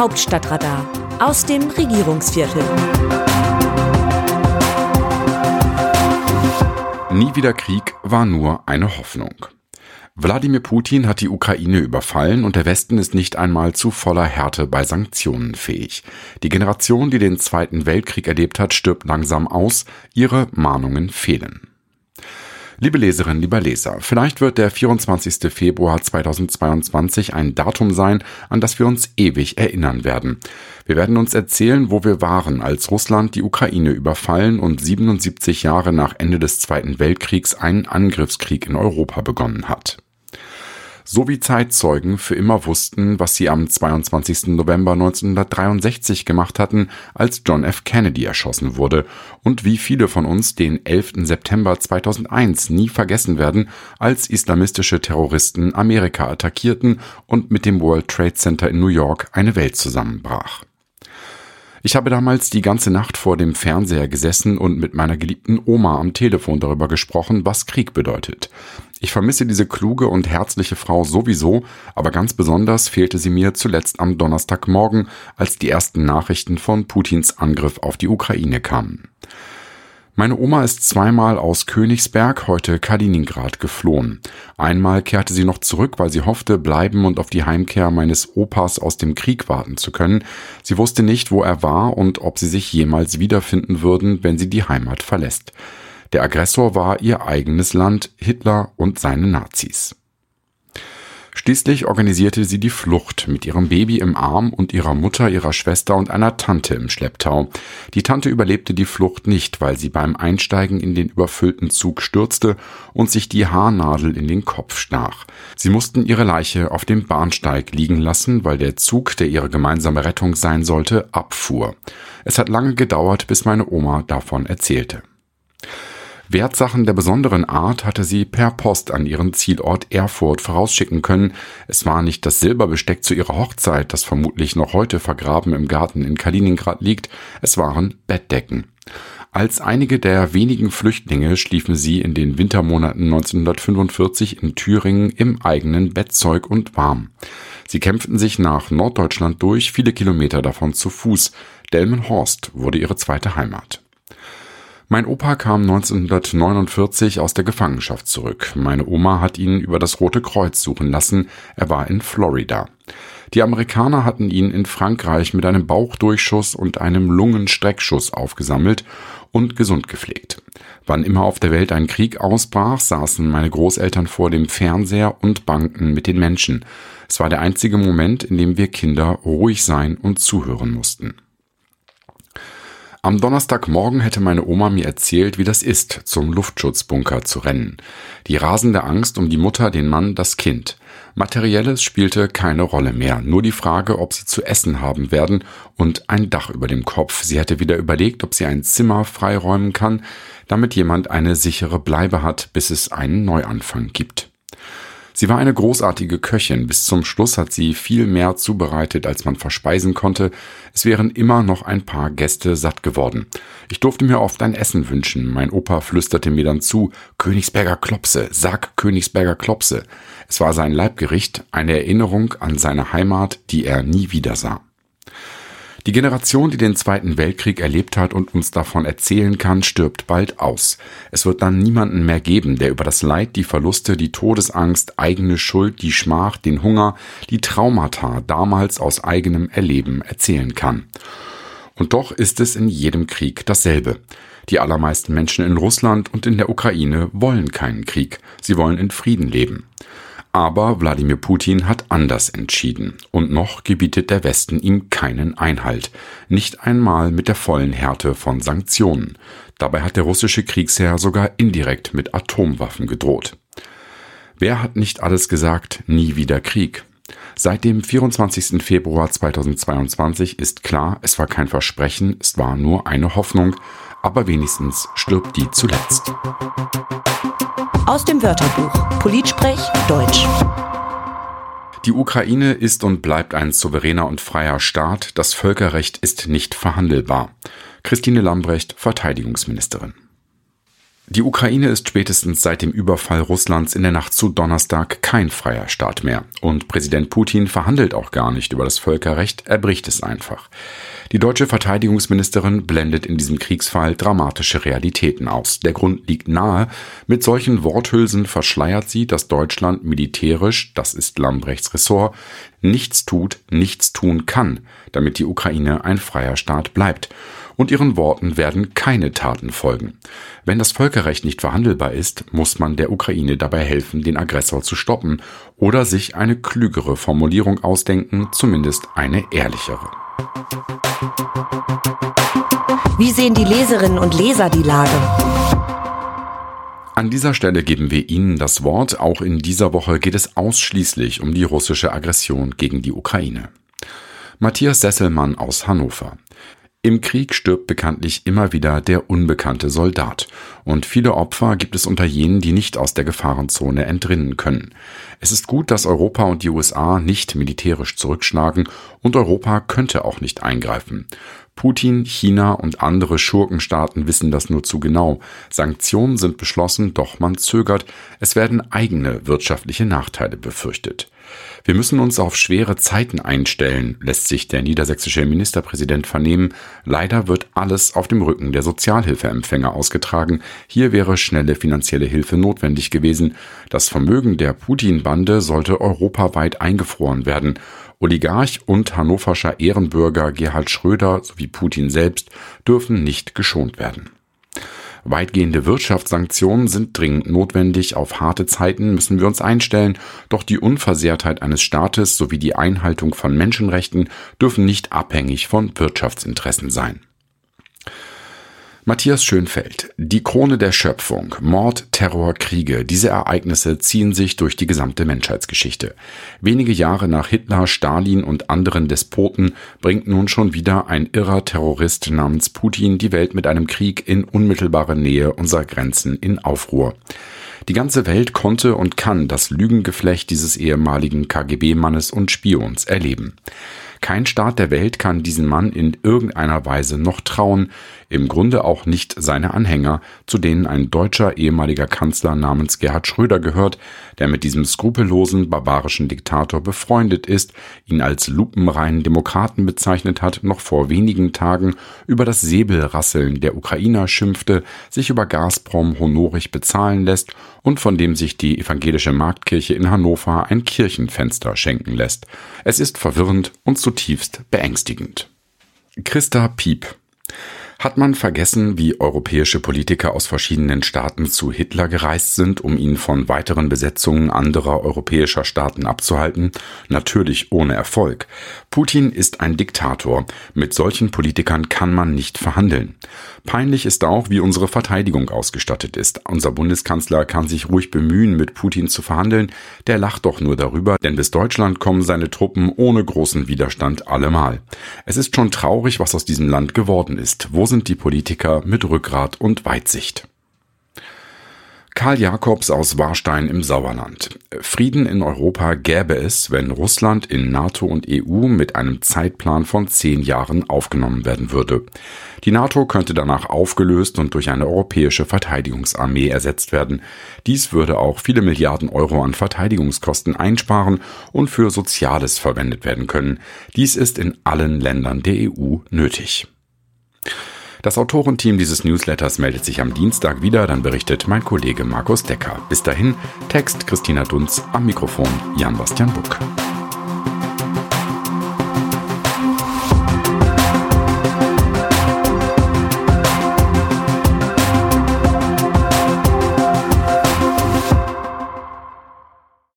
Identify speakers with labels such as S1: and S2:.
S1: Hauptstadtradar aus dem Regierungsviertel.
S2: Nie wieder Krieg war nur eine Hoffnung. Wladimir Putin hat die Ukraine überfallen und der Westen ist nicht einmal zu voller Härte bei Sanktionen fähig. Die Generation, die den Zweiten Weltkrieg erlebt hat, stirbt langsam aus, ihre Mahnungen fehlen. Liebe Leserinnen, lieber Leser, vielleicht wird der 24. Februar 2022 ein Datum sein, an das wir uns ewig erinnern werden. Wir werden uns erzählen, wo wir waren, als Russland die Ukraine überfallen und 77 Jahre nach Ende des Zweiten Weltkriegs einen Angriffskrieg in Europa begonnen hat so wie Zeitzeugen für immer wussten, was sie am 22. November 1963 gemacht hatten, als John F. Kennedy erschossen wurde, und wie viele von uns den 11. September 2001 nie vergessen werden, als islamistische Terroristen Amerika attackierten und mit dem World Trade Center in New York eine Welt zusammenbrach. Ich habe damals die ganze Nacht vor dem Fernseher gesessen und mit meiner geliebten Oma am Telefon darüber gesprochen, was Krieg bedeutet. Ich vermisse diese kluge und herzliche Frau sowieso, aber ganz besonders fehlte sie mir zuletzt am Donnerstagmorgen, als die ersten Nachrichten von Putins Angriff auf die Ukraine kamen. Meine Oma ist zweimal aus Königsberg, heute Kaliningrad, geflohen. Einmal kehrte sie noch zurück, weil sie hoffte, bleiben und auf die Heimkehr meines Opas aus dem Krieg warten zu können. Sie wusste nicht, wo er war und ob sie sich jemals wiederfinden würden, wenn sie die Heimat verlässt. Der Aggressor war ihr eigenes Land, Hitler und seine Nazis. Schließlich organisierte sie die Flucht mit ihrem Baby im Arm und ihrer Mutter, ihrer Schwester und einer Tante im Schlepptau. Die Tante überlebte die Flucht nicht, weil sie beim Einsteigen in den überfüllten Zug stürzte und sich die Haarnadel in den Kopf stach. Sie mussten ihre Leiche auf dem Bahnsteig liegen lassen, weil der Zug, der ihre gemeinsame Rettung sein sollte, abfuhr. Es hat lange gedauert, bis meine Oma davon erzählte. Wertsachen der besonderen Art hatte sie per Post an ihren Zielort Erfurt vorausschicken können. Es war nicht das Silberbesteck zu ihrer Hochzeit, das vermutlich noch heute vergraben im Garten in Kaliningrad liegt, es waren Bettdecken. Als einige der wenigen Flüchtlinge schliefen sie in den Wintermonaten 1945 in Thüringen im eigenen Bettzeug und warm. Sie kämpften sich nach Norddeutschland durch, viele Kilometer davon zu Fuß. Delmenhorst wurde ihre zweite Heimat. Mein Opa kam 1949 aus der Gefangenschaft zurück. Meine Oma hat ihn über das Rote Kreuz suchen lassen. Er war in Florida. Die Amerikaner hatten ihn in Frankreich mit einem Bauchdurchschuss und einem Lungenstreckschuss aufgesammelt und gesund gepflegt. Wann immer auf der Welt ein Krieg ausbrach, saßen meine Großeltern vor dem Fernseher und banken mit den Menschen. Es war der einzige Moment, in dem wir Kinder ruhig sein und zuhören mussten. Am Donnerstagmorgen hätte meine Oma mir erzählt, wie das ist, zum Luftschutzbunker zu rennen. Die rasende Angst um die Mutter, den Mann, das Kind. Materielles spielte keine Rolle mehr, nur die Frage, ob sie zu essen haben werden und ein Dach über dem Kopf. Sie hätte wieder überlegt, ob sie ein Zimmer freiräumen kann, damit jemand eine sichere Bleibe hat, bis es einen Neuanfang gibt. Sie war eine großartige Köchin. Bis zum Schluss hat sie viel mehr zubereitet, als man verspeisen konnte. Es wären immer noch ein paar Gäste satt geworden. Ich durfte mir oft ein Essen wünschen. Mein Opa flüsterte mir dann zu, Königsberger Klopse, sag Königsberger Klopse. Es war sein Leibgericht, eine Erinnerung an seine Heimat, die er nie wieder sah. Die Generation, die den Zweiten Weltkrieg erlebt hat und uns davon erzählen kann, stirbt bald aus. Es wird dann niemanden mehr geben, der über das Leid, die Verluste, die Todesangst, eigene Schuld, die Schmach, den Hunger, die Traumata damals aus eigenem Erleben erzählen kann. Und doch ist es in jedem Krieg dasselbe. Die allermeisten Menschen in Russland und in der Ukraine wollen keinen Krieg. Sie wollen in Frieden leben. Aber Wladimir Putin hat anders entschieden und noch gebietet der Westen ihm keinen Einhalt, nicht einmal mit der vollen Härte von Sanktionen. Dabei hat der russische Kriegsherr sogar indirekt mit Atomwaffen gedroht. Wer hat nicht alles gesagt, nie wieder Krieg? Seit dem 24. Februar 2022 ist klar, es war kein Versprechen, es war nur eine Hoffnung, aber wenigstens stirbt die zuletzt.
S1: Aus dem Wörterbuch Politsprech Deutsch.
S2: Die Ukraine ist und bleibt ein souveräner und freier Staat. Das Völkerrecht ist nicht verhandelbar. Christine Lambrecht, Verteidigungsministerin. Die Ukraine ist spätestens seit dem Überfall Russlands in der Nacht zu Donnerstag kein freier Staat mehr. Und Präsident Putin verhandelt auch gar nicht über das Völkerrecht, er bricht es einfach. Die deutsche Verteidigungsministerin blendet in diesem Kriegsfall dramatische Realitäten aus. Der Grund liegt nahe. Mit solchen Worthülsen verschleiert sie, dass Deutschland militärisch, das ist Lambrechts Ressort, nichts tut, nichts tun kann, damit die Ukraine ein freier Staat bleibt und ihren Worten werden keine Taten folgen. Wenn das Völkerrecht nicht verhandelbar ist, muss man der Ukraine dabei helfen, den Aggressor zu stoppen oder sich eine klügere Formulierung ausdenken, zumindest eine ehrlichere.
S1: Wie sehen die Leserinnen und Leser die Lage?
S2: An dieser Stelle geben wir Ihnen das Wort. Auch in dieser Woche geht es ausschließlich um die russische Aggression gegen die Ukraine. Matthias Sesselmann aus Hannover. Im Krieg stirbt bekanntlich immer wieder der unbekannte Soldat, und viele Opfer gibt es unter jenen, die nicht aus der Gefahrenzone entrinnen können. Es ist gut, dass Europa und die USA nicht militärisch zurückschlagen, und Europa könnte auch nicht eingreifen. Putin, China und andere Schurkenstaaten wissen das nur zu genau. Sanktionen sind beschlossen, doch man zögert. Es werden eigene wirtschaftliche Nachteile befürchtet. Wir müssen uns auf schwere Zeiten einstellen, lässt sich der niedersächsische Ministerpräsident vernehmen. Leider wird alles auf dem Rücken der Sozialhilfeempfänger ausgetragen. Hier wäre schnelle finanzielle Hilfe notwendig gewesen. Das Vermögen der Putin-Bande sollte europaweit eingefroren werden. Oligarch und hannoverscher Ehrenbürger Gerhard Schröder sowie Putin selbst dürfen nicht geschont werden. Weitgehende Wirtschaftssanktionen sind dringend notwendig. Auf harte Zeiten müssen wir uns einstellen. Doch die Unversehrtheit eines Staates sowie die Einhaltung von Menschenrechten dürfen nicht abhängig von Wirtschaftsinteressen sein. Matthias Schönfeld. Die Krone der Schöpfung. Mord, Terror, Kriege. Diese Ereignisse ziehen sich durch die gesamte Menschheitsgeschichte. Wenige Jahre nach Hitler, Stalin und anderen Despoten bringt nun schon wieder ein irrer Terrorist namens Putin die Welt mit einem Krieg in unmittelbarer Nähe unserer Grenzen in Aufruhr. Die ganze Welt konnte und kann das Lügengeflecht dieses ehemaligen KGB-Mannes und Spions erleben. Kein Staat der Welt kann diesen Mann in irgendeiner Weise noch trauen, im Grunde auch nicht seine Anhänger, zu denen ein deutscher ehemaliger Kanzler namens Gerhard Schröder gehört, der mit diesem skrupellosen, barbarischen Diktator befreundet ist, ihn als lupenreinen Demokraten bezeichnet hat, noch vor wenigen Tagen über das Säbelrasseln der Ukrainer schimpfte, sich über Gazprom honorig bezahlen lässt und von dem sich die evangelische Marktkirche in Hannover ein Kirchenfenster schenken lässt. Es ist verwirrend und zutiefst beängstigend. Christa Piep hat man vergessen, wie europäische Politiker aus verschiedenen Staaten zu Hitler gereist sind, um ihn von weiteren Besetzungen anderer europäischer Staaten abzuhalten? Natürlich ohne Erfolg. Putin ist ein Diktator. Mit solchen Politikern kann man nicht verhandeln. Peinlich ist auch, wie unsere Verteidigung ausgestattet ist. Unser Bundeskanzler kann sich ruhig bemühen, mit Putin zu verhandeln. Der lacht doch nur darüber, denn bis Deutschland kommen seine Truppen ohne großen Widerstand allemal. Es ist schon traurig, was aus diesem Land geworden ist. Wo sind die Politiker mit Rückgrat und Weitsicht? Karl Jakobs aus Warstein im Sauerland. Frieden in Europa gäbe es, wenn Russland in NATO und EU mit einem Zeitplan von zehn Jahren aufgenommen werden würde. Die NATO könnte danach aufgelöst und durch eine europäische Verteidigungsarmee ersetzt werden. Dies würde auch viele Milliarden Euro an Verteidigungskosten einsparen und für Soziales verwendet werden können. Dies ist in allen Ländern der EU nötig. Das Autorenteam dieses Newsletters meldet sich am Dienstag wieder, dann berichtet mein Kollege Markus Decker. Bis dahin, Text Christina Dunz, am Mikrofon Jan-Bastian Buck.